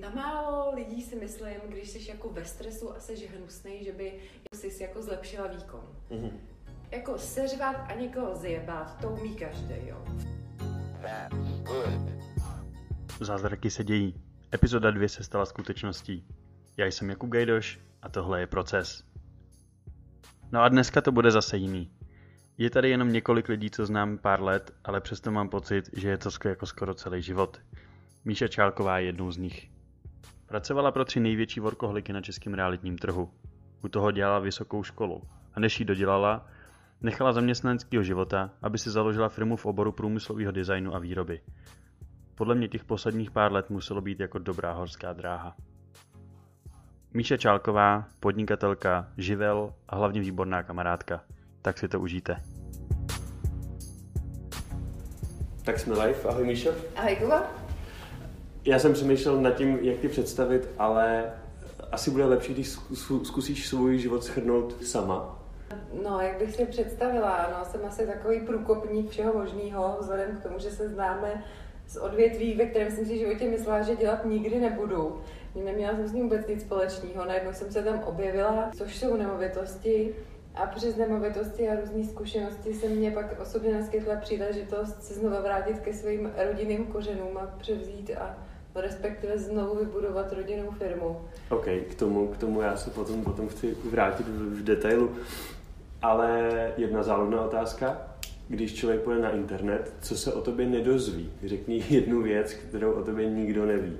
Na málo lidí si myslím, když jsi jako ve stresu a jsi hnusný, že by jsi jako zlepšila výkon. Mm-hmm. Jako seřvat a někoho zjebat, to umí každý, jo. Zázraky se dějí. Epizoda 2 se stala skutečností. Já jsem Jakub Gajdoš a tohle je proces. No a dneska to bude zase jiný. Je tady jenom několik lidí, co znám pár let, ale přesto mám pocit, že je to jako skoro celý život. Míša Čálková je jednou z nich. Pracovala pro tři největší workoholiky na českém realitním trhu. U toho dělala vysokou školu. A než ji dodělala, nechala zaměstnaneckého života, aby si založila firmu v oboru průmyslového designu a výroby. Podle mě těch posledních pár let muselo být jako dobrá horská dráha. Míša Čálková, podnikatelka, živel a hlavně výborná kamarádka. Tak si to užijte. Tak jsme live. Ahoj Míša. Ahoj Kuba. Já jsem přemýšlel nad tím, jak ty představit, ale asi bude lepší, když zkusíš svůj život schrnout sama. No, jak bych si představila, no, jsem asi takový průkopník všeho možného, vzhledem k tomu, že se známe z odvětví, ve kterém jsem si v životě myslela, že dělat nikdy nebudu. Neměla jsem s ním vůbec nic společného, najednou jsem se tam objevila, což jsou nemovitosti, a přes nemovitosti a různé zkušenosti se mě pak osobně naskytla příležitost se znovu vrátit ke svým rodinným kořenům a převzít a respektive znovu vybudovat rodinnou firmu. OK, k tomu, k tomu já se potom, potom chci vrátit v, v detailu. Ale jedna záludná otázka. Když člověk půjde na internet, co se o tobě nedozví? Řekni jednu věc, kterou o tobě nikdo neví.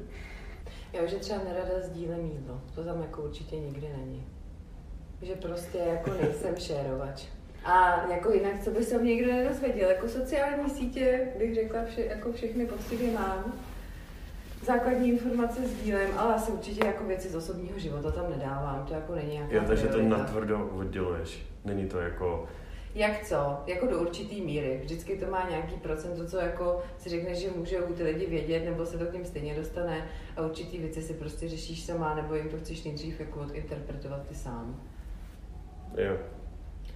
Já že třeba nerada sdílem jídlo. To tam jako určitě nikdy není. Že prostě jako nejsem šérovač. A jako jinak, co by se mě nikdo nedozvěděl, jako sociální sítě bych řekla, vše, jako všechny poctivě mám, základní informace sdílem, ale asi určitě jako věci z osobního života tam nedávám, to jako není nějaká Jo, takže to natvrdo odděluješ, není to jako... Jak co? Jako do určitý míry. Vždycky to má nějaký procent, co jako si řekneš, že můžou ty lidi vědět, nebo se to k ním stejně dostane a určitý věci si prostě řešíš sama, nebo jim to chceš nejdřív jako interpretovat ty sám. Jo.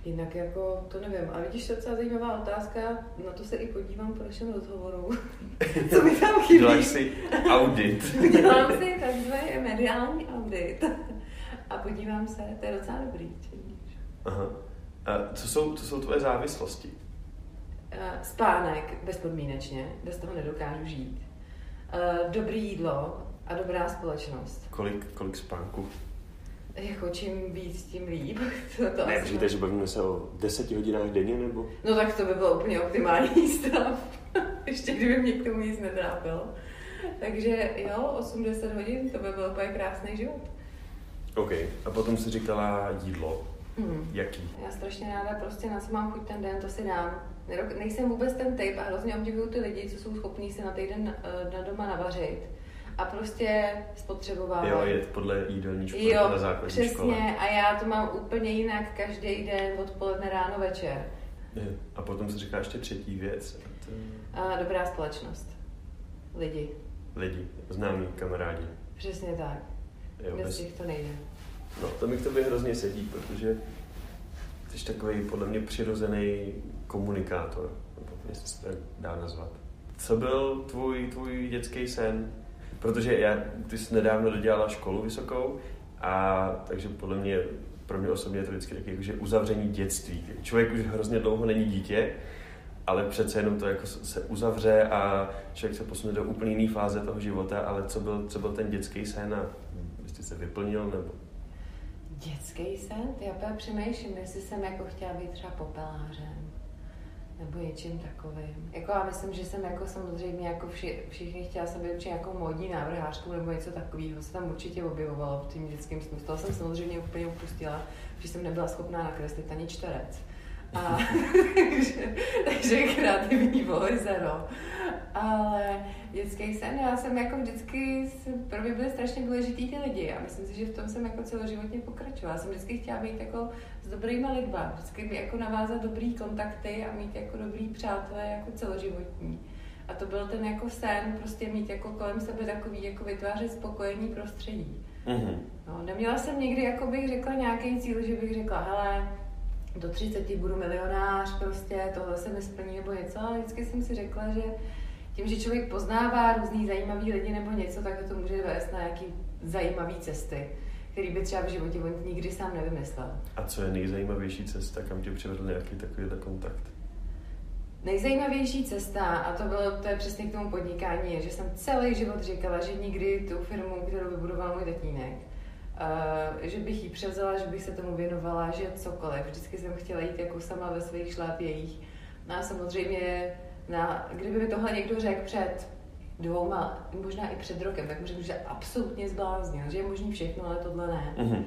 Jinak jako, to nevím. A vidíš, to je docela zajímavá otázka, na to se i podívám po našem rozhovoru. Co mi tam chybí? Děláš si audit. Dělám si takzvaný mediální audit. A podívám se, to je docela dobrý. Aha. A co jsou, co jsou tvoje závislosti? Spánek bezpodmínečně, bez toho nedokážu žít. Dobrý jídlo a dobrá společnost. Kolik, kolik spánku jako čím víc, tím líp. To, to ne, asi... že bavíme se o deseti hodinách denně, nebo? No tak to by bylo úplně optimální stav. Ještě kdyby mě k tomu nic netrápilo. Takže jo, 80 hodin, to by byl úplně krásný život. OK, a potom si říkala jídlo. Mm. Jaký? Já strašně ráda prostě na co mám chuť ten den, to si dám. Nejsem vůbec ten typ a hrozně obdivuju ty lidi, co jsou schopní se na týden uh, na doma navařit a prostě spotřebovat. Jo, je podle jídelní školy, jo, podle základní přesně, a já to mám úplně jinak každý den, odpoledne, ráno, večer. Je. A potom se říká ještě třetí věc. A, to... a dobrá společnost. Lidi. Lidi, známí kamarádi. Přesně tak. Jo, bez, těch to nejde. No, to mi k tobě hrozně sedí, protože jsi takový podle mě přirozený komunikátor, jestli se to dá nazvat. Co byl tvůj, tvůj dětský sen? Protože já, ty jsi nedávno dodělala školu vysokou, a takže podle mě, pro mě osobně je to vždycky taky jako, že uzavření dětství. Člověk už hrozně dlouho není dítě, ale přece jenom to jako se uzavře a člověk se posune do úplně jiné fáze toho života, ale co byl, co byl ten dětský sen a jestli se vyplnil nebo? Dětský sen? Já přemýšlím, jestli jsem jako chtěla být třeba popelářem nebo něčím takovým. Jako já myslím, že jsem jako samozřejmě jako vši, všichni chtěla jsem být určitě jako módní návrhářkou nebo něco takového, se tam určitě objevovalo v tím dětském. Z toho jsem samozřejmě úplně upustila, že jsem nebyla schopná nakreslit ani čtverec. A, takže, takže kreativní bylo zero. Ale dětský sen, já jsem jako vždycky, pro mě byly strašně důležitý ty lidi a myslím si, že v tom jsem jako celoživotně pokračovala. Já jsem vždycky chtěla být jako s dobrýma lidma, vždycky jako navázat dobrý kontakty a mít jako dobrý přátelé jako celoživotní. A to byl ten jako sen, prostě mít jako kolem sebe takový, jako vytvářet spokojený prostředí. Mm-hmm. No, neměla jsem nikdy, jako bych řekla, nějaký cíl, že bych řekla, hele, do 30 budu milionář, prostě tohle se mi splní nebo něco, ale vždycky jsem si řekla, že tím, že člověk poznává různý zajímavý lidi nebo něco, tak to může vést na nějaký zajímavé cesty, který by třeba v životě on nikdy sám nevymyslel. A co je nejzajímavější cesta, kam tě přivedl nějaký takovýhle kontakt? Nejzajímavější cesta, a to bylo, to je přesně k tomu podnikání, je, že jsem celý život říkala, že nikdy tu firmu, kterou vybudoval můj tatínek, že bych ji převzala, že bych se tomu věnovala, že cokoliv. Vždycky jsem chtěla jít jako sama ve svých šlápějích. No a samozřejmě, na, kdyby mi tohle někdo řekl před dvouma, možná i před rokem, tak mu řekl, že absolutně zbláznil, že je možný všechno, ale tohle ne. Mm-hmm.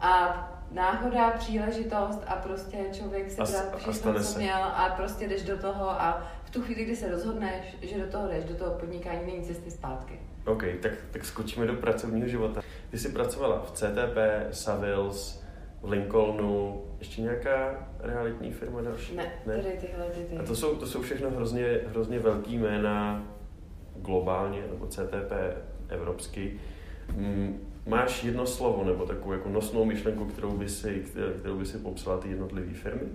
A náhoda, příležitost a prostě člověk si brat všechno, co se. měl a prostě jdeš do toho a v tu chvíli, kdy se rozhodneš, že do toho jdeš, do toho podnikání není cesty zpátky. OK, tak, tak skočíme do pracovního života. Ty jsi pracovala v CTP, Savills, v Lincolnu, ještě nějaká realitní firma další? Ne, ne? tady tyhle ty, ty. A to jsou, to jsou všechno hrozně, hrozně velký jména globálně, nebo CTP evropský. Mm, máš jedno slovo nebo takovou jako nosnou myšlenku, kterou by si, kterou by si popsala ty jednotlivé firmy?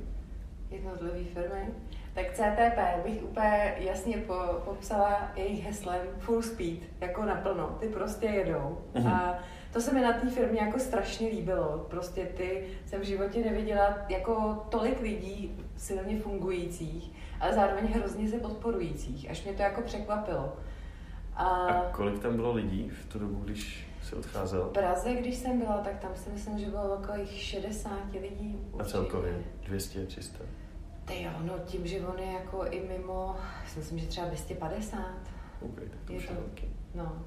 Jednotlivé firmy? Tak CTP bych úplně jasně po, popsala jejich heslem full speed, jako naplno. Ty prostě jedou. Uh-huh. A to se mi na té firmě jako strašně líbilo. Prostě ty jsem v životě neviděla jako tolik lidí silně fungujících, ale zároveň hrozně se podporujících. Až mě to jako překvapilo. A, a kolik tam bylo lidí v tu dobu, když se odcházel? V Praze, když jsem byla, tak tam si myslím, že bylo okolo 60 lidí. Určitě. A celkově 200, 300? Ty jo, no tím, že on je jako i mimo, si myslím, že třeba 250. Okay, tak to je to, no.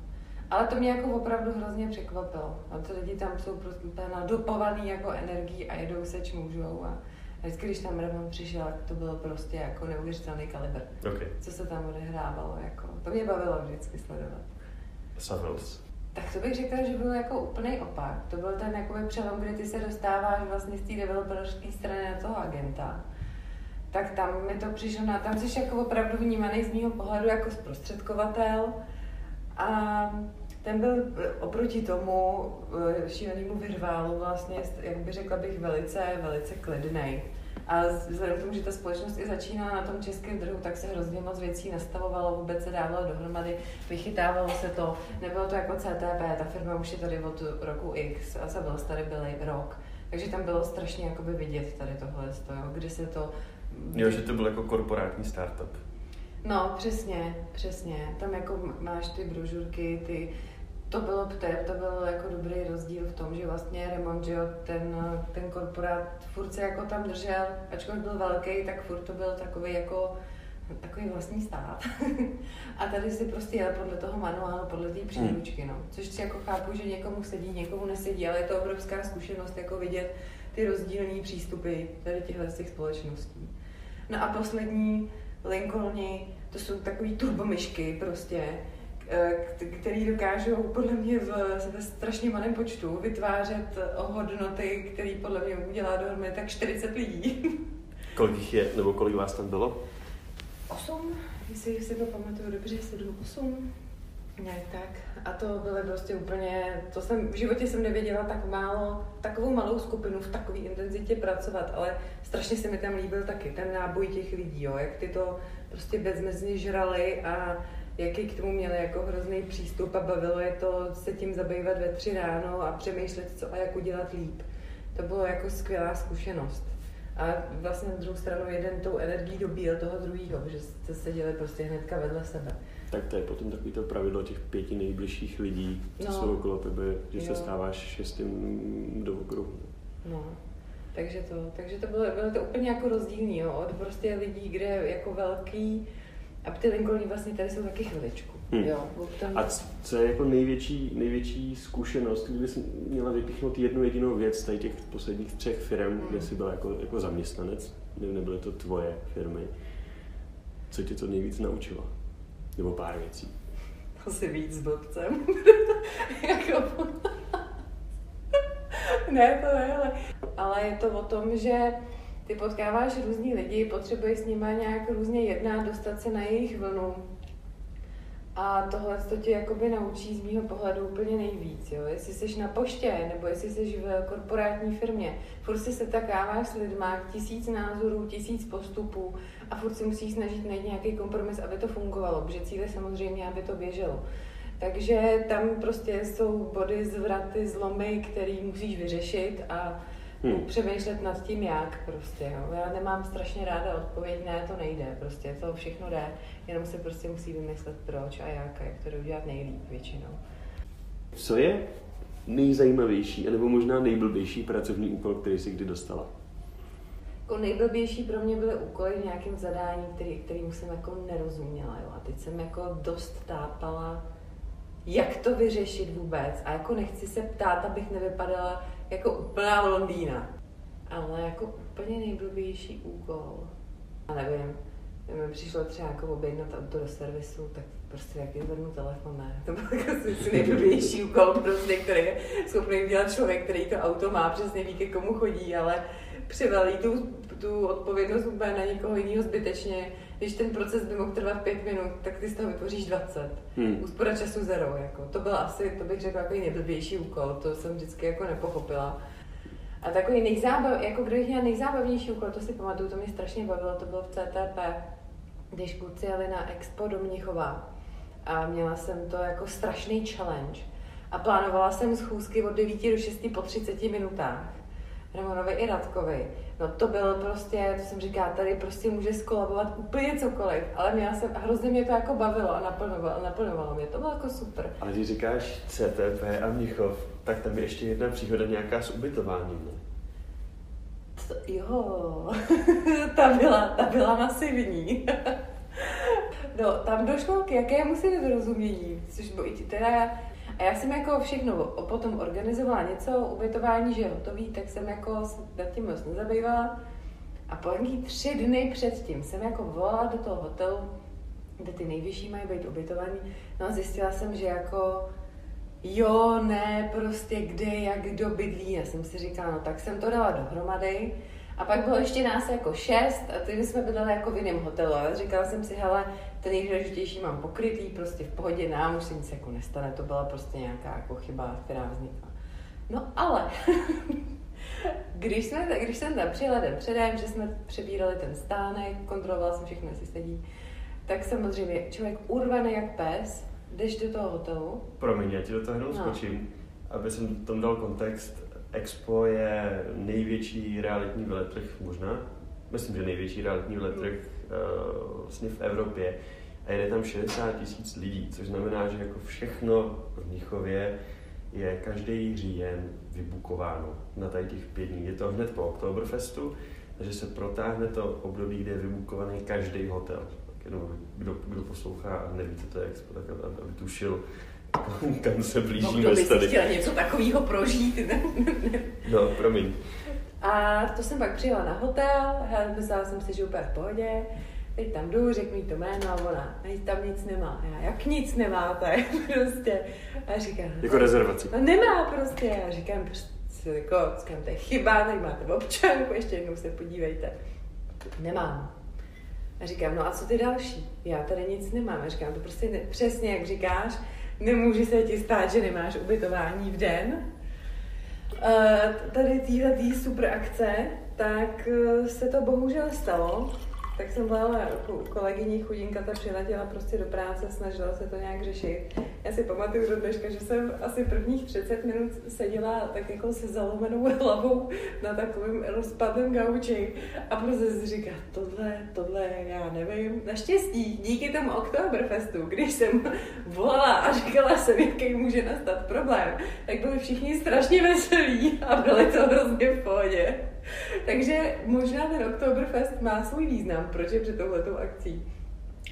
Ale to mě jako opravdu hrozně překvapilo. A ty lidi tam jsou prostě nadopovaný jako energií a jedou se, můžou. A vždycky, když tam Ramon přišel, tak to bylo prostě jako neuvěřitelný kalibr. Okay. Co se tam odehrávalo, jako. To mě bavilo vždycky sledovat. Savils. Tak to bych řekla, že byl jako úplný opak. To byl ten jakoby přelom, kdy ty se dostáváš vlastně z té developerské strany na toho agenta tak tam mi to přišlo na, tam jsi jako opravdu vnímaný z mého pohledu jako zprostředkovatel a ten byl oproti tomu eh, šílenému virválu vlastně, jak by řekla bych, velice, velice klidný. A vzhledem k tomu, že ta společnost i začíná na tom českém trhu, tak se hrozně moc věcí nastavovalo, vůbec se dávalo dohromady, vychytávalo se to. Nebylo to jako CTP, ta firma už je tady od roku X a byl tady byl rok. Takže tam bylo strašně jakoby vidět tady tohle, kdy se to Jo, že to byl jako korporátní startup. No, přesně, přesně. Tam jako máš ty brožurky, ty, to bylo, to, bylo jako dobrý rozdíl v tom, že vlastně Remont, že ten, ten korporát furt se jako tam držel, ačkoliv byl velký, tak furt to byl takový jako takový vlastní stát. a tady si prostě jel podle toho manuálu, podle té příručky, no. Což si jako chápu, že někomu sedí, někomu nesedí, ale je to obrovská zkušenost jako vidět ty rozdílné přístupy tady těchto těch společností. No a poslední Lincolni, to jsou takový turbomyšky prostě, který dokážou podle mě v, ve strašně malém počtu vytvářet hodnoty, který podle mě udělá dohromady tak 40 lidí. Kolik jich je, nebo kolik vás tam bylo? 8, jestli si to pamatuju dobře, 7, 8. Ne, tak. A to bylo prostě úplně, to jsem, v životě jsem nevěděla tak málo, takovou malou skupinu v takové intenzitě pracovat, ale strašně se mi tam líbil taky ten náboj těch lidí, jo, jak ty to prostě bezmezně žrali a jaký k tomu měli jako hrozný přístup a bavilo je to se tím zabývat ve tři ráno a přemýšlet, co a jak udělat líp. To bylo jako skvělá zkušenost. A vlastně na druhou stranu jeden tou energií dobíjel toho druhého, že jste seděli prostě hnedka vedle sebe. Tak to je potom takový to pravidlo těch pěti nejbližších lidí, co no. jsou okolo tebe, že jo. se stáváš šestým do okruhu. No. Takže to, takže to bylo, bylo to úplně jako rozdílný, jo, od prostě lidí, kde jako velký, a ty Lincolny vlastně tady jsou taky chviličku. Hmm. Jo, tam... A co je jako největší, největší zkušenost, kdybys měla vypíchnout jednu jedinou věc tady těch posledních třech firm, hmm. kde jsi byla jako, jako zaměstnanec, ne, nebyly to tvoje firmy, co tě to nejvíc naučilo? Nebo pár věcí? Asi víc s blbcem. jako... ne, to ne, ale, ale je to o tom, že ty potkáváš různý lidi, potřebuješ s nimi nějak různě jednat, dostat se na jejich vlnu. A tohle to tě jakoby naučí z mýho pohledu úplně nejvíc. Jo? Jestli jsi na poště, nebo jestli jsi v korporátní firmě, furt si se takáváš s lidma, tisíc názorů, tisíc postupů a furt si musíš snažit najít nějaký kompromis, aby to fungovalo, protože cíl je samozřejmě, aby to běželo. Takže tam prostě jsou body, zvraty, zlomy, které musíš vyřešit a hmm. přemýšlet nad tím, jak prostě. Jo. Já nemám strašně ráda odpověď, ne, to nejde, prostě to všechno jde, jenom se prostě musí vymyslet proč a jak a jak to udělat nejlíp většinou. Co je nejzajímavější, nebo možná nejblbější pracovní úkol, který jsi kdy dostala? Jako nejblbější pro mě byly úkoly v nějakém zadání, který, kterým jsem jako nerozuměla. Jo. A teď jsem jako dost tápala, jak to vyřešit vůbec. A jako nechci se ptát, abych nevypadala jako úplná Londýna. Ale jako úplně nejblbější úkol. A nevím, mi přišlo třeba jako objednat auto do servisu, tak prostě jak zvednu telefon, ne. To byl jako asi nejblbější úkol, prostě, který je schopný udělat člověk, který to auto má, přesně ví, ke komu chodí, ale převalí tu, tu odpovědnost úplně na někoho jiného zbytečně. Když ten proces by mohl trvat pět minut, tak ty z toho vytvoříš 20. Hmm. Úspora času zero. Jako. To byl asi, to bych řekla, jako nejblbější úkol. To jsem vždycky jako nepochopila. A takový nejzábav, jako kdybych měla nejzábavnější úkol, to si pamatuju, to mě strašně bavilo, to bylo v CTP, když kluci jeli na Expo do Mnichova. A měla jsem to jako strašný challenge. A plánovala jsem schůzky od 9 do 6 po 30 minutách. Ramonovi i Radkovi. No to bylo prostě, to jsem říkala, tady prostě může skolabovat úplně cokoliv, ale měla jsem, hrozně mě to jako bavilo a naplňovalo, naplňovalo mě, to bylo jako super. Ale když říkáš CTP a Mnichov, tak tam je ještě jedna příhoda nějaká s ubytováním, ne? To, jo, ta byla, ta byla masivní. no, tam došlo k jakému si nedorozumění, což bylo i teda a já jsem jako všechno potom organizovala něco, ubytování, že je hotový, tak jsem jako nad tím moc nezabývala. A po nějaký tři dny předtím jsem jako volala do toho hotelu, kde ty nejvyšší mají být ubytovaný. No a zjistila jsem, že jako jo, ne, prostě kde, jak, kdo bydlí. Já jsem si říkala, no tak jsem to dala dohromady. A pak bylo ještě nás jako šest a ty jsme bydleli jako v jiném hotelu. A říkala jsem si, hele, ten nejdůležitější mám pokrytý, prostě v pohodě, nám už se nic jako nestane, to byla prostě nějaká jako chyba, která vznikla. No ale, když, jsme, když jsem tam přijela den předem, že jsme přebírali ten stánek, kontrolovala jsem všechno, jestli sedí, tak samozřejmě člověk urvaný jak pes, jdeš do toho hotelu. Promiň, já ti do toho jenom no. skočím, aby jsem tom dal kontext. Expo je největší realitní veletrh možná, myslím, že největší realitní veletrh uh, vlastně v Evropě a jede tam 60 tisíc lidí, což znamená, že jako všechno v Mnichově je každý říjen vybukováno na tady těch pět dní. Je to hned po Oktoberfestu, takže se protáhne to období, kde je vybukovaný každý hotel. Tak jenom kdo, kdo poslouchá a neví, co to je tak aby, tušil, kam se blížíme no, kdo by chtěl něco takového prožít. no, promiň. A to jsem pak přijela na hotel, myslela jsem si, že úplně v pohodě teď tam jdu, řekni to jméno a ona, a tam nic nemá. Já, jak nic nemáte, prostě. A říkám, jako no, rezervaci. No nemá prostě. Já říkám, prostě, jako, říkám, to je chyba, tady máte občanku, ještě jednou se podívejte. Nemám. A říkám, no a co ty další? Já tady nic nemám. A říkám, to prostě ne, přesně jak říkáš, nemůže se ti stát, že nemáš ubytování v den. Uh, tady téhle super akce, tak uh, se to bohužel stalo tak jsem byla kolegyní chudinka, ta přiletěla prostě do práce, snažila se to nějak řešit. Já si pamatuju do dneška, že jsem asi prvních 30 minut seděla tak jako se zalomenou hlavou na takovém rozpadném gauči a prostě si říká, tohle, tohle, já nevím. Naštěstí, díky tomu Oktoberfestu, když jsem volala a říkala jsem, jaký může nastat problém, tak byli všichni strašně veselí a byli to hrozně v pohodě. Takže možná ten Oktoberfest má svůj význam, proč je před touhletou akcí.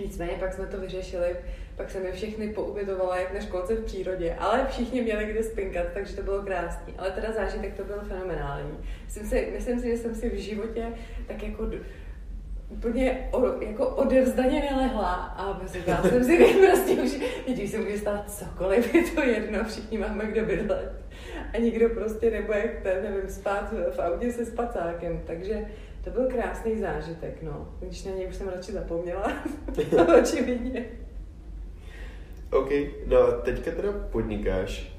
Nicméně pak jsme to vyřešili, pak jsem je všechny poubytovala jak na školce v přírodě, ale všichni měli kde spinkat, takže to bylo krásný. Ale teda zážitek to byl fenomenální. Myslím si, myslím si že jsem si v životě tak jako úplně o, jako odevzdaně nelehla a říkala jsem si, prostě už, když se může stát cokoliv, je to jedno, všichni máme kde bydlet. A nikdo prostě nebude, nevím, spát v autě se spacákem, takže to byl krásný zážitek, no. Když na něj už jsem radši zapomněla, očividně. OK, no a teďka teda podnikáš.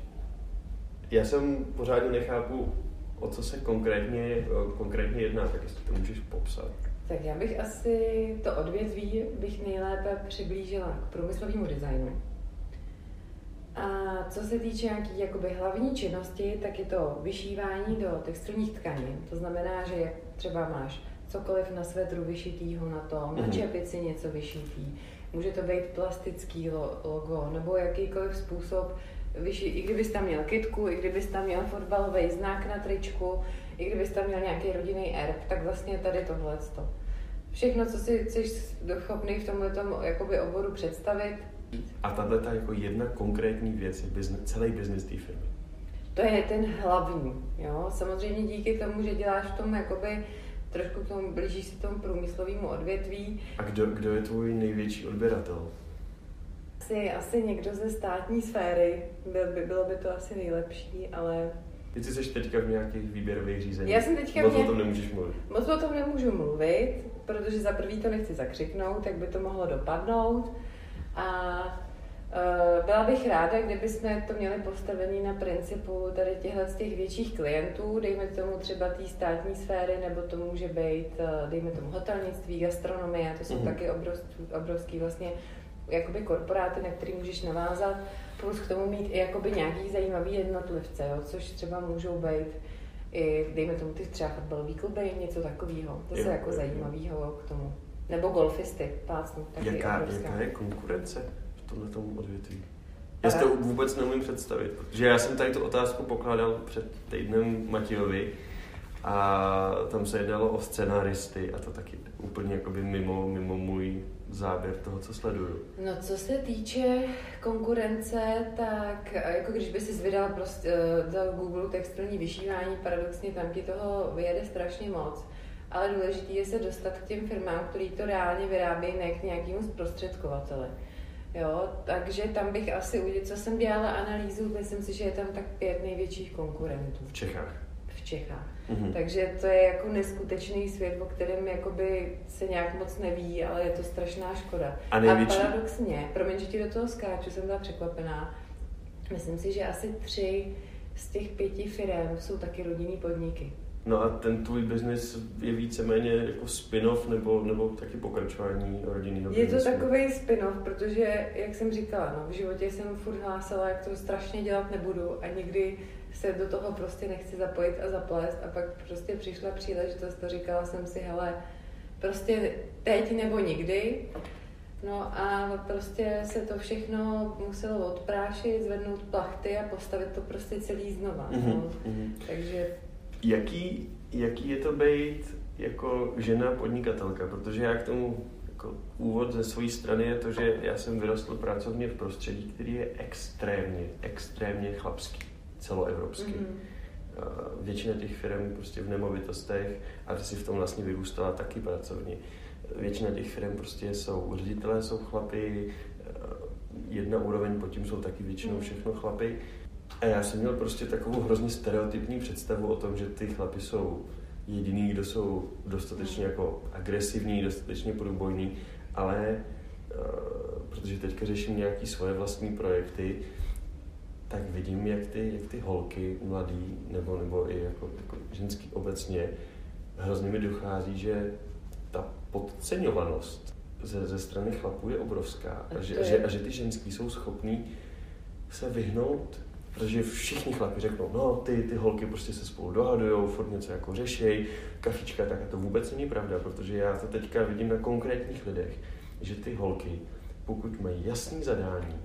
Já jsem pořádně nechápu, o co se konkrétně, konkrétně jedná, tak jestli to můžeš popsat. Tak já bych asi to odvětví bych nejlépe přiblížila k průmyslovému designu. A co se týče nějaký jakoby hlavní činnosti, tak je to vyšívání do textilních tkanin. To znamená, že jak třeba máš cokoliv na svetru vyšitýho na tom, mm-hmm. na mhm. čepici něco vyšitý, může to být plastický logo nebo jakýkoliv způsob, vyši, i kdybys tam měl kitku, i kdybys tam měl fotbalový znak na tričku, i kdybys tam měl nějaký rodinný erb, tak vlastně tady tohle. Všechno, co si jsi schopný v tomhle oboru představit, a tahle ta jako jedna konkrétní věc je bizne, celý biznis té firmy. To je ten hlavní, jo. Samozřejmě díky tomu, že děláš v tom jakoby trošku k tomu, blížíš se tomu průmyslovému odvětví. A kdo, kdo je tvůj největší odběratel? Asi, asi někdo ze státní sféry, byl by, bylo by to asi nejlepší, ale... Ty jsi teďka v nějakých výběrových řízeních. Já jsem teďka Moc mě... o tom nemůžeš mluvit. Moc o tom nemůžu mluvit, protože za prvý to nechci zakřiknout, tak by to mohlo dopadnout. A uh, byla bych ráda, kdyby jsme to měli postavený na principu tady těchto z těch větších klientů, dejme tomu třeba té státní sféry, nebo to může být, uh, dejme tomu hotelnictví, gastronomie, to jsou mm-hmm. taky obrovský, obrovský vlastně jakoby korporáty, na který můžeš navázat, plus k tomu mít i jakoby nějaký zajímavý jednotlivce, jo, což třeba můžou být i, dejme tomu, ty třeba fotbalový kluby, něco takového. To je jako zajímavého k tomu. Nebo golfisty, plácnu. Jaká, jaká je konkurence v tomto odvětví? Já si to vůbec neumím představit, protože já jsem tady tu otázku pokládal před týdnem Matějovi a tam se jednalo o scenáristy a to taky úplně jakoby mimo, mimo můj záběr toho, co sleduju. No co se týče konkurence, tak jako když by si vydal prostě uh, do Google textilní vyšívání, paradoxně tam ti toho vyjede strašně moc ale důležité je se dostat k těm firmám, který to reálně vyrábí, ne k nějakému zprostředkovateli. Jo, takže tam bych asi udělal, co jsem dělala analýzu, myslím si, že je tam tak pět největších konkurentů. V Čechách. V Čechách. Mm-hmm. Takže to je jako neskutečný svět, o kterém jakoby se nějak moc neví, ale je to strašná škoda. A, největší... a paradoxně, promiň, že ti do toho skáču, jsem byla překvapená, myslím si, že asi tři z těch pěti firm jsou taky rodinný podniky. No a ten tvůj biznis je víceméně jako spin-off nebo, nebo taky pokračování rodinného Je to takový spin-off, protože, jak jsem říkala, no, v životě jsem furt hlásala, jak to strašně dělat nebudu a nikdy se do toho prostě nechci zapojit a zaplést a pak prostě přišla příležitost a říkala jsem si, hele, prostě teď nebo nikdy. No a prostě se to všechno muselo odprášit, zvednout plachty a postavit to prostě celý znova. Mm-hmm. No. Mm-hmm. Takže Jaký, jaký je to být jako žena podnikatelka? Protože já k tomu jako úvod ze své strany je to, že já jsem vyrostl pracovně v prostředí, který je extrémně, extrémně chlapský, celoevropský. Mm-hmm. Většina těch firm prostě v nemovitostech, a ty si v tom vlastně vyrůstala taky pracovně. Většina těch firm prostě jsou ředitelé, jsou chlapy, jedna úroveň pod tím jsou taky většinou mhm. všechno chlapy. A já jsem měl prostě takovou hrozně stereotypní představu o tom, že ty chlapi jsou jediný, kdo jsou dostatečně jako agresivní, dostatečně průbojní, ale uh, protože teďka řeším nějaké svoje vlastní projekty, tak vidím, jak ty, jak ty holky mladý, nebo, nebo i jako, jako ženský obecně, hrozně mi dochází, že ta podceňovanost ze, ze strany chlapů je obrovská a že, a že, a že ty ženský jsou schopní se vyhnout Protože všichni chlapi řeknou, no ty, ty holky prostě se spolu dohadujou, furt něco jako řešej, kafička, tak a to vůbec není pravda, protože já to teďka vidím na konkrétních lidech, že ty holky, pokud mají jasný zadání,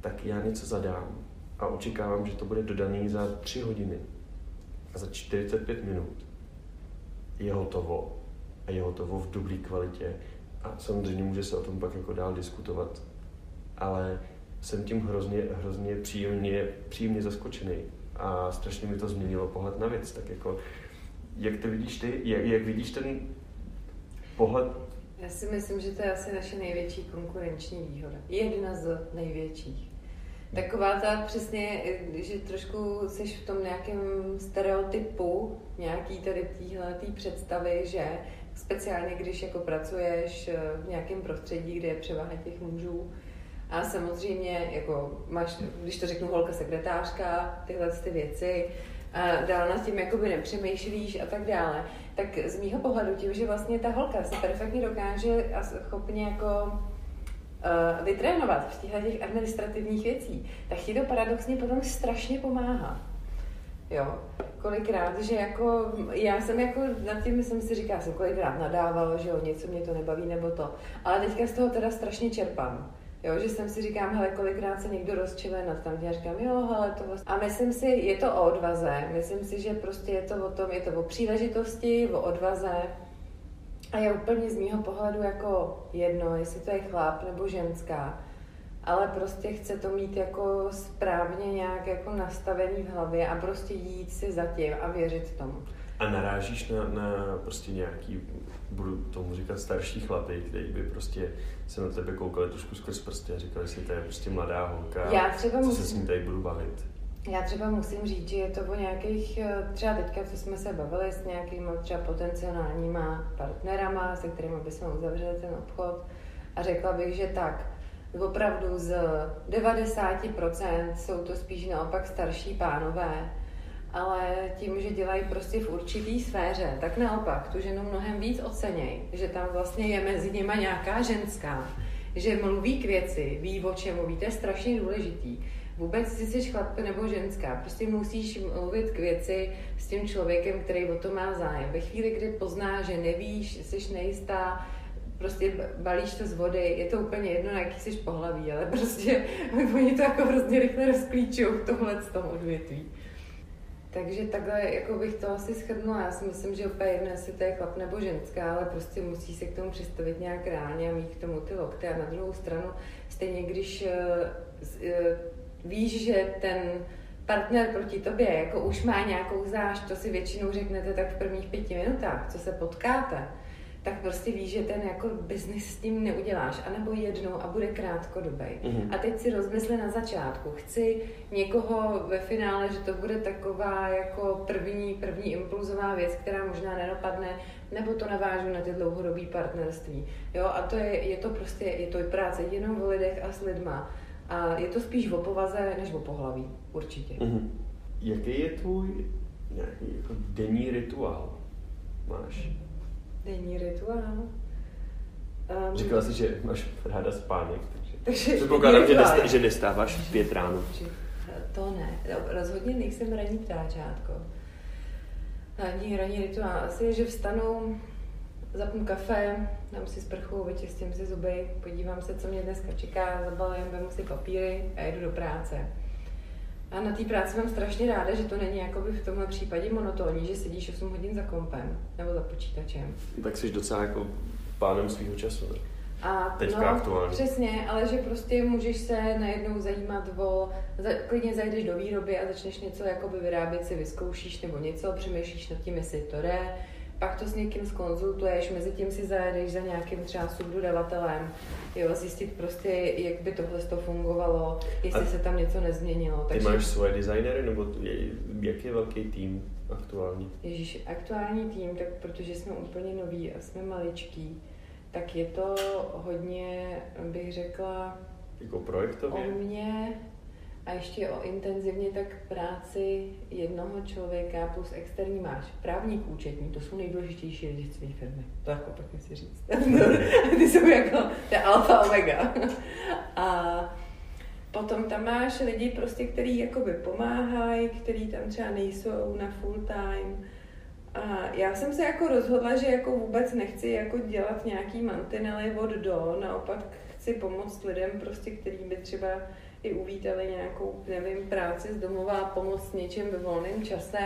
tak já něco zadám a očekávám, že to bude dodaný za 3 hodiny a za 45 minut. Je hotovo a je hotovo v dobré kvalitě a samozřejmě může se o tom pak jako dál diskutovat, ale jsem tím hrozně, hrozně příjemně, příjemně zaskočený a strašně mi to změnilo pohled na věc. Tak jako, jak to vidíš ty? Jak, jak vidíš ten pohled? Já si myslím, že to je asi naše největší konkurenční výhoda. Jedna z největších. Taková ta přesně, že trošku jsi v tom nějakém stereotypu, nějaký tady téhle představy, že speciálně když jako pracuješ v nějakém prostředí, kde je převaha těch mužů, A samozřejmě, jako máš, když to řeknu, holka sekretářka, tyhle ty věci, a dál nad tím jakoby nepřemýšlíš a tak dále, tak z mýho pohledu tím, že vlastně ta holka se perfektně dokáže a schopně jako uh, vytrénovat v těchto těch administrativních věcí, tak ti to paradoxně potom strašně pomáhá. Jo, kolikrát, že jako, já jsem jako nad tím jsem si říkala, jsem kolikrát nadávala, že jo, něco mě to nebaví nebo to, ale teďka z toho teda strašně čerpám. Jo, že jsem si říkám, hele, kolikrát se někdo rozčiluje nad tam, já říkám, jo, hele, to vlastně. A myslím si, je to o odvaze, myslím si, že prostě je to o tom, je to o příležitosti, o odvaze. A je úplně z mýho pohledu jako jedno, jestli to je chlap nebo ženská ale prostě chce to mít jako správně nějak jako nastavený v hlavě a prostě jít si za tím a věřit tomu. A narážíš na, na prostě nějaký, budu tomu říkat starší chlapy, který by prostě se na tebe koukali trošku skrz prsty a říkali si, to je prostě mladá holka, Já třeba co musím, se s ní tady budu bavit. Já třeba musím říct, že je to o nějakých, eh, třeba teďka, co jsme se bavili s nějakými třeba potenciálníma partnerama, se kterými bychom uzavřeli ten obchod a řekla bych, že tak, opravdu z 90% jsou to spíš naopak starší pánové, ale tím, že dělají prostě v určitý sféře, tak naopak tu ženu mnohem víc ocenějí, že tam vlastně je mezi nimi nějaká ženská, že mluví k věci, ví o čem mluví, to je strašně důležitý. Vůbec si jsi chlap nebo ženská, prostě musíš mluvit k věci s tím člověkem, který o to má zájem. Ve chvíli, kdy pozná, že nevíš, jsi nejistá, prostě balíš to z vody, je to úplně jedno, na jaký jsi pohlaví, ale prostě oni to jako hrozně rychle rozklíčují tohle z toho odvětví. Takže takhle jako bych to asi schrnula. Já si myslím, že úplně jedno, jestli to je chlap nebo ženská, ale prostě musí se k tomu přistavit nějak reálně a mít k tomu ty lokty. A na druhou stranu, stejně když uh, uh, víš, že ten partner proti tobě jako už má nějakou zášť, to si většinou řeknete tak v prvních pěti minutách, co se potkáte, tak prostě víš, že ten jako biznis s tím neuděláš, anebo jednou a bude krátkodobý. Mm-hmm. A teď si rozmysli na začátku, chci někoho ve finále, že to bude taková jako první, první impulzová věc, která možná nedopadne, nebo to navážu na ty dlouhodobé partnerství. Jo, a to je, je to prostě, je to práce jenom o lidech a s lidma. A je to spíš o povaze, než o pohlaví, určitě. Mm-hmm. Jaký je tvůj nějaký jako denní rituál? Máš? Denní rituál. Um, Říkala jsi, že máš ráda spánek, takže, takže předpokládám, že, nestá, že nestáváš v pět ráno. To ne, rozhodně nejsem ranní ptáčátko. Ranní, ranní rituál asi je, že vstanu, zapnu kafe, dám si sprchu, vyčistím si zuby, podívám se, co mě dneska čeká, zabalím, vemu si papíry a jedu do práce. A na té práci mám strašně ráda, že to není jakoby v tomhle případě monotónní, že sedíš 8 hodin za kompem nebo za počítačem. Tak jsi docela jako pánem svého času, ne? A Teďka no, aktuálně. Přesně, ale že prostě můžeš se najednou zajímat o, za, klidně zajdeš do výroby a začneš něco jakoby vyrábět, si vyzkoušíš nebo něco, přemýšlíš nad tím, jestli to jde, pak to s někým skonzultuješ, mezi tím si zajedeš za nějakým třeba subdodavatelem, jo, zjistit prostě, jak by tohle to fungovalo, jestli a se tam něco nezměnilo. Ty Takže... máš svoje designery, nebo jak je velký tým aktuální? Ježíš, aktuální tým, tak protože jsme úplně noví a jsme maličký, tak je to hodně, bych řekla, jako projektově? O mě, a ještě o intenzivně tak práci jednoho člověka plus externí máš. Právník, účetní, to jsou nejdůležitější lidi své firmy. To jako pěkně si říct. Ty jsou jako, je alfa omega. A potom tam máš lidi prostě, kteří jakoby pomáhají, kteří tam třeba nejsou na full time. A já jsem se jako rozhodla, že jako vůbec nechci jako dělat nějaký mantinely od do, naopak chci pomoct lidem prostě, kterým by třeba i uvítali nějakou, nevím, práci z domova, pomoc něčem ve volném čase,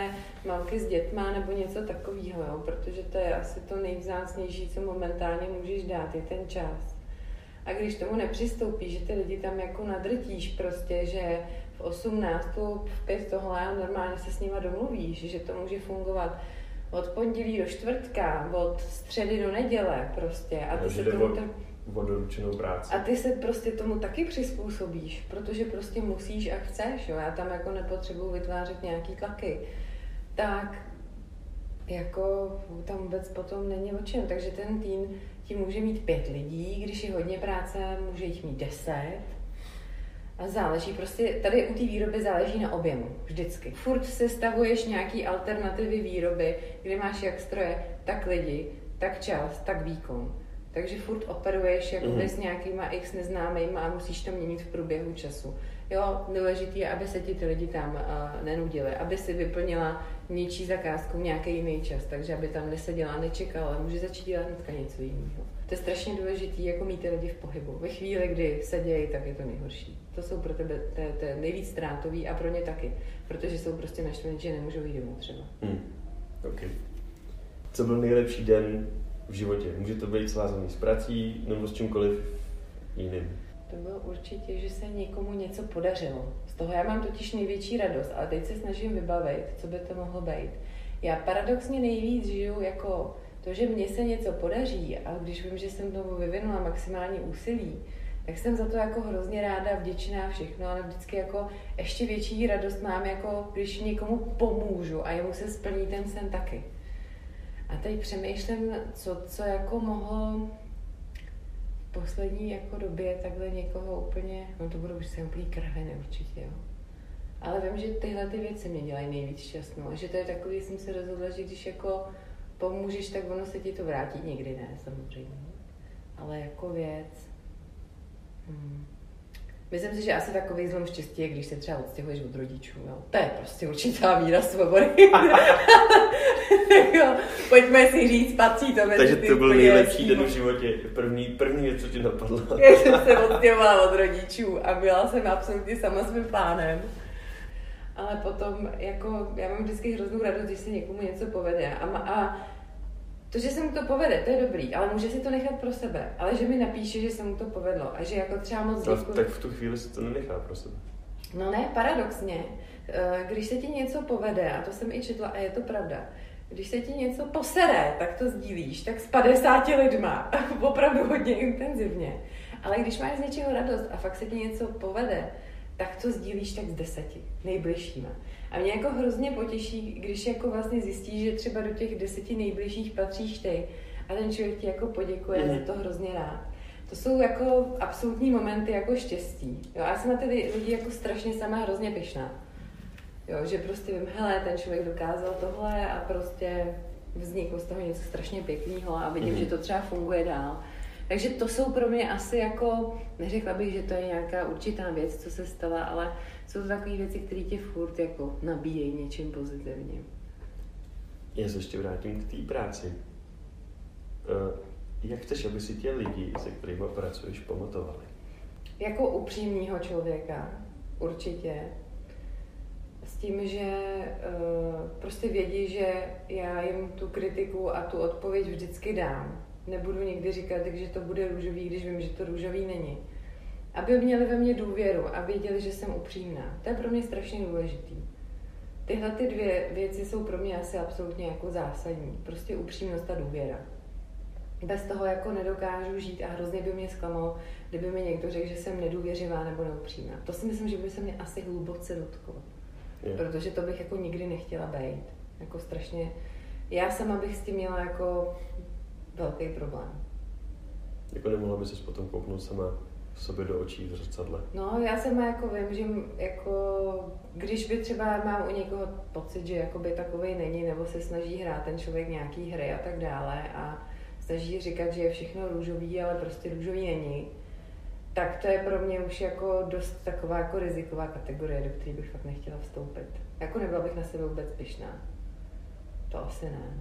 mamky s dětma nebo něco takového, jo? protože to je asi to nejvzácnější, co momentálně můžeš dát, je ten čas. A když tomu nepřistoupíš, že ty lidi tam jako nadrtíš prostě, že v 18, v 5 tohle a normálně se s nima domluvíš, že to může fungovat od pondělí do čtvrtka, od středy do neděle prostě. A ty se tomu tak o doručenou práci. A ty se prostě tomu taky přizpůsobíš, protože prostě musíš a chceš, jo. Já tam jako nepotřebuji vytvářet nějaký tlaky. Tak jako tam vůbec potom není o čem. Takže ten tým ti může mít pět lidí, když je hodně práce, může jich mít deset. A záleží prostě, tady u té výroby záleží na objemu, vždycky. Furt se stavuješ nějaký alternativy výroby, kde máš jak stroje, tak lidi, tak čas, tak výkon. Takže furt operuješ jakoby mm. s nějakýma x neznámýma a musíš to měnit v průběhu času. Jo, důležité je, aby se ti ty lidi tam uh, nenudili, aby si vyplnila něčí zakázku nějaký jiný čas, takže aby tam neseděla, nečekala, může začít dělat hnedka něco jiného. To je strašně důležité, jako mít ty lidi v pohybu. Ve chvíli, kdy se dějí, tak je to nejhorší. To jsou pro tebe to, to je nejvíc ztrátový a pro ně taky, protože jsou prostě naštvaní, že nemůžou jít domů třeba. Hmm. Okay. Co byl nejlepší den v životě? Může to být svázaný s prací nebo s čímkoliv jiným? To bylo určitě, že se někomu něco podařilo. Z toho já mám totiž největší radost, ale teď se snažím vybavit, co by to mohlo být. Já paradoxně nejvíc žiju jako to, že mně se něco podaří a když vím, že jsem tomu vyvinula maximální úsilí, tak jsem za to jako hrozně ráda, vděčná všechno, ale vždycky jako ještě větší radost mám, jako když někomu pomůžu a jemu se splní ten sen taky. A teď přemýšlím, co, co jako mohlo v poslední jako době takhle někoho úplně, no to budou už se úplný krveny určitě, jo. Ale vím, že tyhle ty věci mě dělají nejvíc šťastnou. A že to je takový, jsem se rozhodla, že když jako pomůžeš, tak ono se ti to vrátí. Někdy ne, samozřejmě. Ale jako věc. Hmm. Myslím si, že asi takový zlom štěstí je, když se třeba odstěhuješ od rodičů. Jo. To je prostě určitá víra svobody. jo, pojďme si říct, patří to mezi Takže to byl nejlepší den v životě. První, první věc, co ti napadlo. Já jsem se odstěhovala od rodičů a byla jsem absolutně sama svým pánem. Ale potom, jako, já mám vždycky hroznou radost, když se někomu něco povede. A, a to, že se mu to povede, to je dobrý, ale může si to nechat pro sebe. Ale že mi napíše, že se mu to povedlo a že jako třeba moc no, děkuji. Tak v tu chvíli si to nenechá pro sebe. No ne, paradoxně. Eh, když se ti něco povede, a to jsem i četla a je to pravda, když se ti něco posere, tak to sdílíš, tak s 50 lidma, opravdu hodně intenzivně. Ale když máš z něčeho radost a fakt se ti něco povede, tak to sdílíš tak s deseti, nejbližšíma. A mě jako hrozně potěší, když jako vlastně zjistíš, že třeba do těch deseti nejbližších patříš ty a ten člověk ti jako poděkuje, mm. za to hrozně rád. To jsou jako absolutní momenty jako štěstí. Jo, já jsem na ty lidi jako strašně sama hrozně pyšná. Jo, že prostě vím, hele, ten člověk dokázal tohle a prostě vzniklo z toho něco strašně pěkného a vidím, mm. že to třeba funguje dál. Takže to jsou pro mě asi jako, neřekla bych, že to je nějaká určitá věc, co se stala, ale jsou to takové věci, které tě furt jako nabíjejí něčím pozitivním. Já se ještě vrátím k té práci. Uh, jak chceš, aby si tě lidi, se kterými pracuješ, pamatovali? Jako upřímního člověka, určitě. S tím, že uh, prostě vědí, že já jim tu kritiku a tu odpověď vždycky dám. Nebudu nikdy říkat, že to bude růžový, když vím, že to růžový není aby měli ve mně důvěru a věděli, že jsem upřímná. To je pro mě strašně důležitý. Tyhle ty dvě věci jsou pro mě asi absolutně jako zásadní. Prostě upřímnost a důvěra. Bez toho jako nedokážu žít a hrozně by mě zklamalo, kdyby mi někdo řekl, že jsem nedůvěřivá nebo neupřímná. To si myslím, že by se mě asi hluboce dotklo. Yeah. Protože to bych jako nikdy nechtěla být. Jako strašně... Já sama bych s tím měla jako velký problém. Jako nemohla by se potom kouknout sama sobě do očí v zrcadle. No, já jsem jako vím, že jako, když by třeba mám u někoho pocit, že jakoby takovej není, nebo se snaží hrát ten člověk nějaký hry a tak dále a snaží říkat, že je všechno růžový, ale prostě růžový není, tak to je pro mě už jako dost taková jako riziková kategorie, do které bych fakt nechtěla vstoupit. Jako nebyla bych na sebe vůbec pyšná. To asi ne.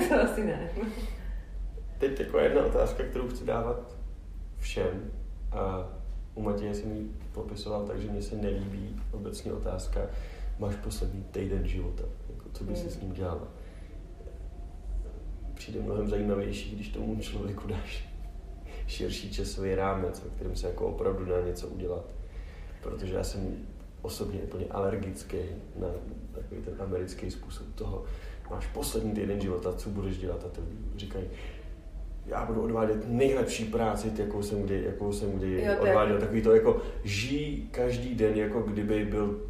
To asi ne. Teď taková jedna otázka, kterou chci dávat všem. A u Matěje jsem ji popisoval tak, že mě se nelíbí obecně otázka, máš poslední týden života, jako co bys hmm. s ním dělala. Přijde mnohem zajímavější, když tomu člověku dáš širší časový rámec, ve kterém se jako opravdu dá něco udělat. Protože já jsem osobně úplně alergický na takový ten americký způsob toho, máš poslední týden života, co budeš dělat a ty říkají, já budu odvádět nejlepší práci, jakou jsem kdy, jakou jsem kdy jo, odváděl. Takový to jako žij každý den, jako kdyby byl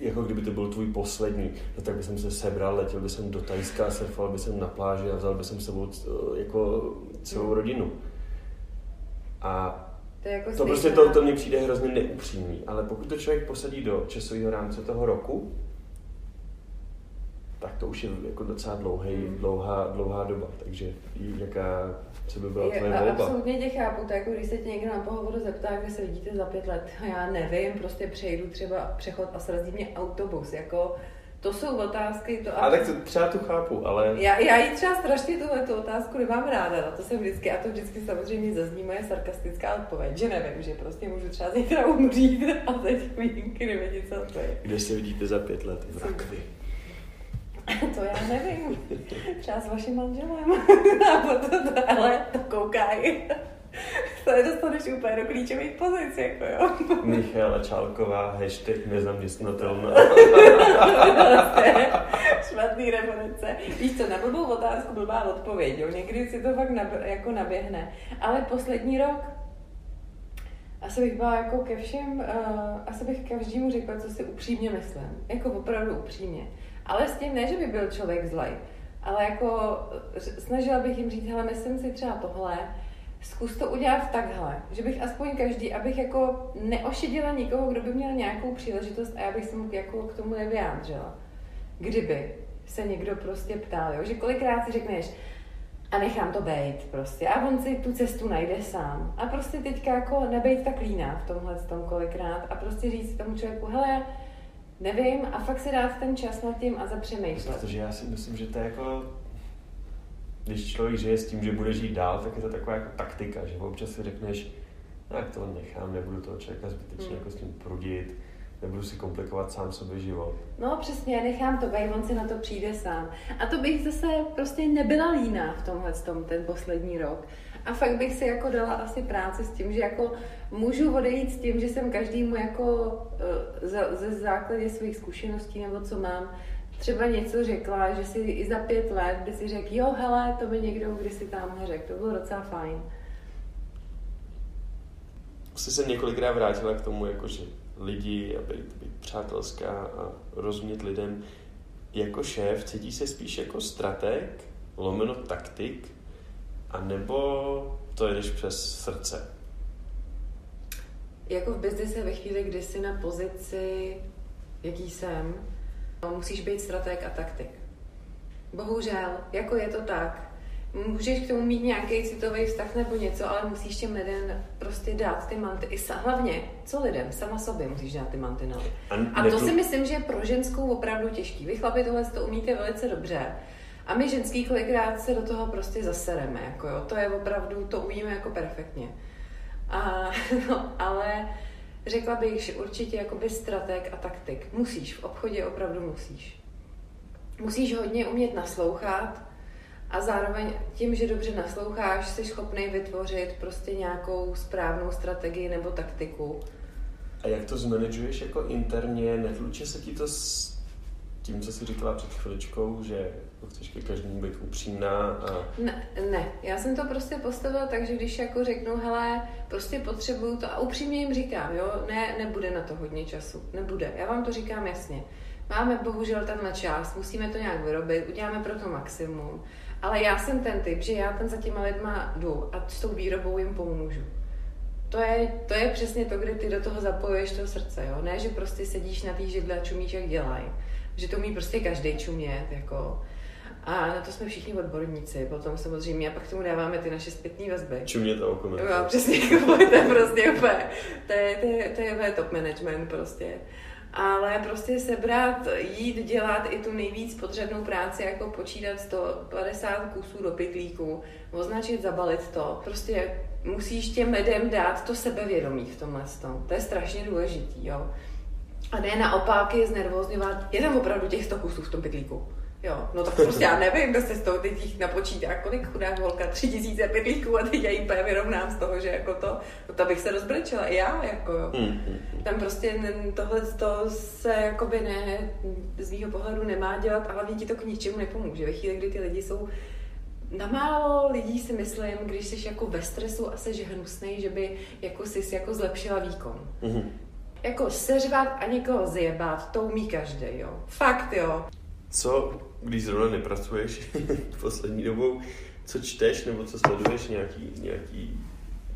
jako kdyby to byl tvůj poslední, no tak bych se sebral, letěl bych jsem do Tajska, surfoval bych jsem na pláži a vzal bych jsem sebou jako celou rodinu. A To, jako To prostě to, to mně přijde hrozně neupřímný, ale pokud to člověk posadí do časového rámce toho roku, tak to už je jako docela dlouhý, Hmm. dlouhá, dlouhá doba, takže jaká, co by byla Je, tvoje volba? absolutně tě chápu, to je jako když se tě někdo na pohovoru zeptá, kde se vidíte za pět let, já nevím, prostě přejdu třeba přechod a srazí mě autobus, jako to jsou otázky, to A tak to, třeba tu chápu, ale Já, já ji třeba strašně tuhle tu otázku nemám ráda, na to jsem vždycky, a to vždycky samozřejmě zazní moje sarkastická odpověď, že nevím, že prostě můžu třeba zítra umřít a teď výjimky nevědí, co to je. kde se vidíte za pět let? V rakvi. To já nevím. Třeba s vaším manželem. Ale to koukaj. To je dostaneš úplně do klíčových pozic, jako jo. Michala Čálková, hashtag nezaměstnatelná. Špatný reference. Víš co, na blbou otázku blbá odpověď, jo. Někdy si to fakt nab, jako naběhne. Ale poslední rok, asi bych byla jako ke všem, uh, asi bych každému řekla, co si upřímně myslím. Jako opravdu upřímně. Ale s tím ne, že by byl člověk zlej, ale jako eh, snažila bych jim říct, hele, myslím si třeba tohle, zkus to udělat takhle, že bych aspoň každý, abych jako neošidila nikoho, kdo by měl nějakou příležitost a já bych se mu jako k tomu nevyjádřila. Kdyby se někdo prostě ptal, jo? že kolikrát si řekneš, a nechám to být prostě. A on si tu cestu najde sám. A prostě teďka jako nebejt tak líná v tomhle tom kolikrát a prostě říct tomu člověku, hele, nevím a fakt si dát ten čas nad tím a zapřemýšlet. Protože já si myslím, že to je jako když člověk žije s tím, že bude žít dál, tak je to taková jako taktika, že občas si řekneš, tak to nechám, nebudu toho člověka zbytečně Hmm. jako s tím prudit, nebudu si komplikovat sám sobě život. No přesně, nechám to být, on si na to přijde sám. A to bych zase prostě nebyla líná v tomhle tom, ten poslední rok. A fakt bych si jako dala asi práci s tím, že jako můžu odejít s tím, že jsem každému jako eh, ze základě svých zkušeností nebo co mám, třeba něco řekla, že si i za pět let by si řekl, jo hele, to by někdo kdysi tamhle řekl, to bylo docela fajn. Jsi se několikrát vrátila k tomu, jako že lidi a být, být přátelská a rozumět lidem. Jako šéf cítí se spíš jako strateg, lomeno taktik, a nebo to jedeš přes srdce? Jako v biznise ve chvíli, kdy jsi na pozici, jaký jsem, musíš být strateg a taktik. Bohužel, jako je to tak. Můžeš k tomu mít nějaký citový vztah nebo něco, ale musíš těm lidem prostě dát ty manty. I sa, hlavně, co lidem, sama sobě musíš dát ty mantinely. A to netlu- si myslím, že je pro ženskou opravdu těžký. Vy chlapi tohle to umíte velice dobře. A my ženský kolikrát se do toho prostě zasereme. Jako jo. To je opravdu, to umíme jako perfektně. A, no, ale řekla bych, že určitě jakoby strateg a taktik. Musíš, v obchodě opravdu musíš. Musíš hodně umět naslouchat a zároveň tím, že dobře nasloucháš, jsi schopný vytvořit prostě nějakou správnou strategii nebo taktiku. A jak to zmanaguješ jako interně? Netluče se ti to s tím, co jsi říkala před chviličkou, že chceš ke každému být upřímná a Ne, ne, já jsem to prostě postavila tak, že když jako řeknu, hele, prostě potřebuju to a upřímně jim říkám, jo, ne, nebude na to hodně času, nebude, já vám to říkám jasně. Máme bohužel tenhle čas, musíme to nějak vyrobit, uděláme pro to maximum. Ale já jsem ten typ, že já tam za těma lidma jdu a s tou výrobou jim pomůžu. To je, to je přesně to, kdy ty do toho zapojuješ to srdce, jo? Ne, že prostě sedíš na té židle a čumíš, jak dělají. Že to umí prostě každý čumět, jako. A na to jsme všichni odborníci, potom samozřejmě, a pak k tomu dáváme ty naše zpětné vazby. čumět a Jo, okomentovat. přesně, to je prostě úplně, to je, to je, to je top management prostě. Ale prostě sebrat, jít dělat i tu nejvíc potřebnou práci, jako počítat 150 kusů do pytlíku, označit, zabalit to. Prostě musíš těm lidem dát to sebevědomí v tomhle tom. To je strašně důležitý, jo. A ne naopak je znervozňovat, je tam opravdu těch 100 kusů v tom pytlíku. Jo, no tak prostě já nevím, kdo se z toho teď jich napočítá, kolik chudá holka, tři tisíce pytlíků a teď já jí úplně vyrovnám z toho, že jako to, no to bych se rozbrečela, i já, jako jo. Mm, mm, mm. Tam prostě tohle to se jakoby ne, z mýho pohledu nemá dělat a hlavně ti to k ničemu nepomůže. Ve chvíli, kdy ty lidi jsou na málo lidí si myslím, když jsi jako ve stresu a jsi hnusnej, že by jako jsi jako zlepšila výkon. Mhm. Jako seřvat a někoho zjebat, to umí každý, jo. Fakt, jo. Co, když zrovna nepracuješ poslední dobou, co čteš nebo co sleduješ nějaký, nějaký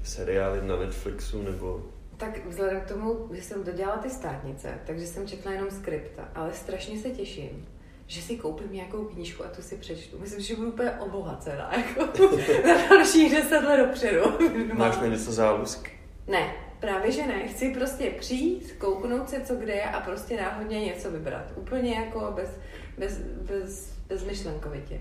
seriály na Netflixu nebo... Tak vzhledem k tomu, že jsem dodělala ty státnice, takže jsem četla jenom skripta, ale strašně se těším, že si koupím nějakou knížku a tu si přečtu. Myslím, že budu úplně obohacená, jako na dalších deset let dopředu. Máš na něco zálusk? Ne, právě že ne. Chci prostě přijít, kouknout se, co kde je a prostě náhodně něco vybrat. Úplně jako bez, bez, bez, bez myšlenkovitě.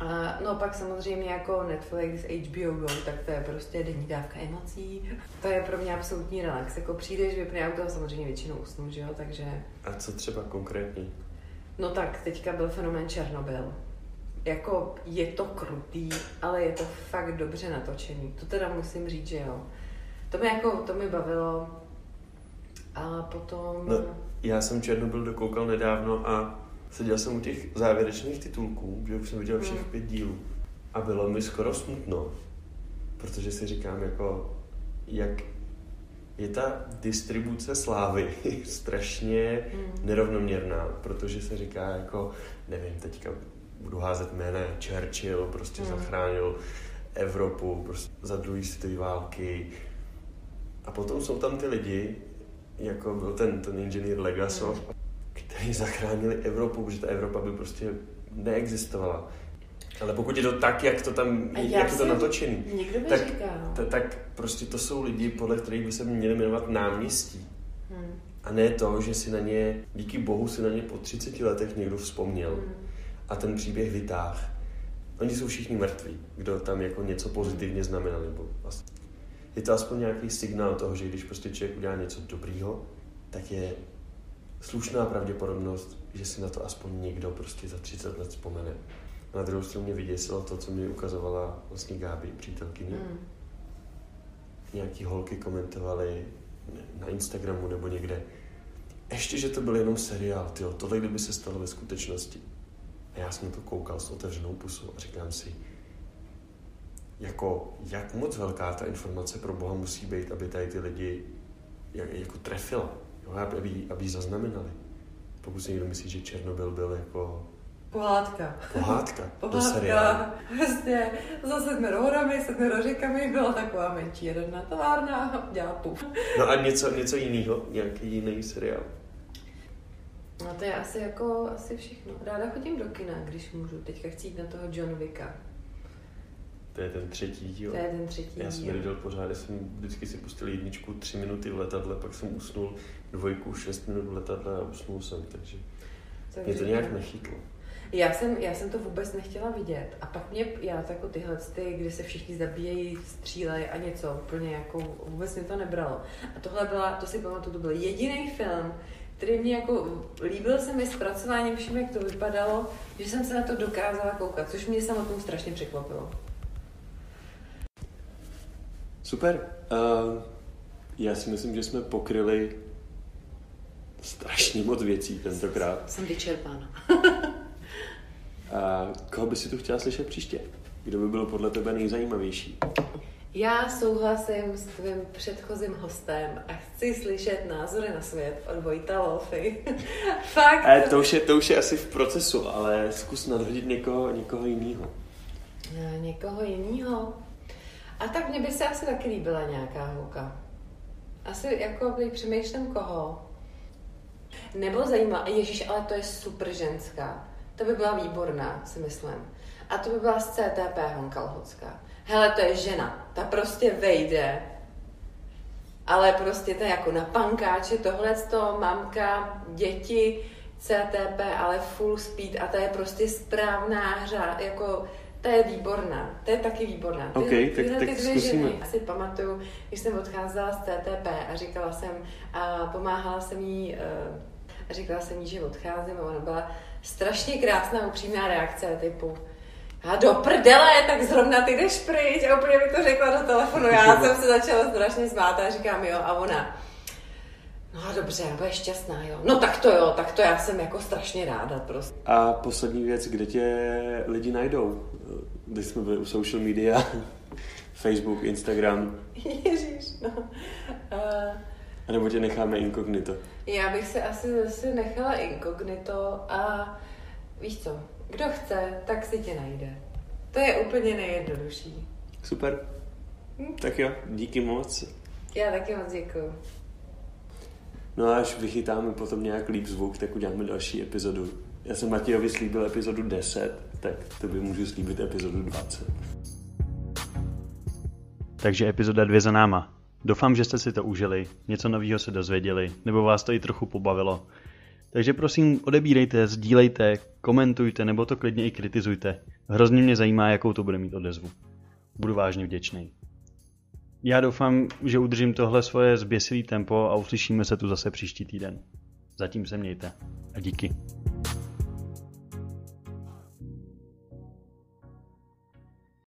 A, no pak samozřejmě jako Netflix, HBO Go, tak to je prostě denní dávka emocí. To je pro mě absolutní relax. Jako přijdeš, vypne, u toho samozřejmě většinou usnu, že jo, takže... A co třeba konkrétní? No tak, teďka byl fenomén Černobyl. Jako je to krutý, ale je to fakt dobře natočený. To teda musím říct, že jo. To mi jako, to mi bavilo. A potom... No, já jsem Černobyl dokoukal nedávno a seděl jsem u těch závěrečných titulků, že už jsem viděl všech Hmm. pět dílů. A bylo mi skoro smutno, protože si říkám jako, jak je ta distribuce slávy strašně Hmm. nerovnoměrná, protože se říká jako, nevím, teďka budu házet jména, Churchill prostě Hmm. zachránil Evropu prostě za druhé světové války. A potom jsou tam ty lidi, jako byl ten, ten inženýr Legasov, který zachránili Evropu, protože ta Evropa by prostě neexistovala. Ale pokud je to tak, jak to tam, já jak je to natočený, tak- ta, tak prostě to jsou lidi, podle kterých by se měli jmenovat náměstí. Hmm. A ne to, že si na ně, díky bohu si na ně po 30 letech někdo vzpomněl Hmm. a ten příběh vytáh. Oni jsou všichni mrtví, kdo tam jako něco pozitivně znamenal. Nebo as- je to aspoň nějaký signál toho, že když prostě člověk udělá něco dobrýho, tak je slušná pravděpodobnost, že si na to aspoň někdo prostě za 30 let vzpomene. A na druhou stranu mě vyděsilo to, co mi ukazovala vlastně Gáby, přítelkyně. Hmm. Nějaký holky komentovaly na Instagramu nebo někde. Ještě, že to byl jenom seriál, tyjo, tohle kdyby se stalo ve skutečnosti. A já jsem to koukal s otevřenou pusou a říkám si, jako, jak moc velká ta informace pro Boha musí být, aby tady ty lidi jak, jako trefila, jo, aby, ji- aby ji zaznamenali. Pokud si někdo myslí, že Černobyl byl jako Pohádka. pohádka do seriálu. Pohádka. Prostě za sedmi horami, sedmi řekami byla taková menší jedna továrna a dělá puf. No a něco, něco jiného, nějaký jiný seriál. No to je asi jako, asi všechno. Ráda chodím do kina, když můžu. Teďka chci jít na toho John Wicka. To je ten třetí díl. To je ten třetí Já jsem díl. neviděl pořád, já jsem vždycky si pustil jedničku tři minuty v letadle, pak jsem usnul dvojku šest minut v letadle a usnul jsem, takže mě to nějak nechytlo. Já jsem, já jsem to vůbec nechtěla vidět. A pak mě, já to jako tyhle, ty, kdy se všichni zabíjejí, střílejí a něco, úplně jako, vůbec mě to nebralo. A tohle byla, to si pamatuju, to byl jediný film, který mě jako, líbil se mi zpracováním všem, jak to vypadalo, že jsem se na to dokázala koukat, což mě samotnou strašně překvapilo. Super. Uh, já si myslím, že jsme pokryli strašně moc věcí tentokrát. Jsem vyčerpána. A koho by si tu chtěla slyšet příště? Kdo by byl podle tebe nejzajímavější? Já souhlasím s tvým předchozím hostem a chci slyšet názory na svět od Vojta Wolfy. Fakt. Ale to už, je, to už je asi v procesu, ale zkus nadhodit někoho, někoho jiného. Na někoho jiného. A tak mně by se asi taky líbila nějaká holka. Asi jako přemýšlím koho. Nebo zajímá, Ježíš, ale to je super ženská. To by byla výborná, si myslím. A to by byla z CTP Honka Lhocká. Hele, to je žena. Ta prostě vejde. Ale prostě to je jako na pankáče, tohle to mamka, děti, CTP, ale full speed a ta je prostě správná hra, jako ta je výborná, ta je taky výborná. Ty- tak- tyhle tak ty dvě zkusíme. ženy, asi pamatuju, když jsem odcházela z CTP a říkala jsem, a pomáhala jsem jí, eh, a říkala jsem jí, že odcházím a ona byla strašně krásná, upřímná reakce typu, a do prdele, tak zrovna ty jdeš pryč a úplně mi to řekla do telefonu. Já jsem se začala strašně smát a říkám jo a ona, no dobře, budeš šťastná, jo. No tak to jo, tak to já jsem jako strašně ráda prostě. A poslední věc, kde tě lidi najdou? Když jsme byli u social media, Facebook, Instagram, Ježíš, no. Uh, nebo tě necháme inkognito. já bych se asi zase nechala inkognito a víš co, kdo chce, tak si tě najde. To je úplně nejjednodušší. Super. Tak jo, díky moc. Já taky moc děkuju. No a až vychytáme potom nějak líp zvuk, tak uděláme další epizodu. Já jsem Matějovi slíbil epizodu 10, tak to by můžu slíbit epizodu 20. Takže epizoda 2 za náma. Doufám, že jste si to užili, něco nového se dozvěděli, nebo vás to i trochu pobavilo. Takže prosím, odebírejte, sdílejte, komentujte, nebo to klidně i kritizujte. Hrozně mě zajímá, jakou to bude mít odezvu. Budu vážně vděčný. Já doufám, že udržím tohle svoje zběsilý tempo a uslyšíme se tu zase příští týden. Zatím se mějte a díky.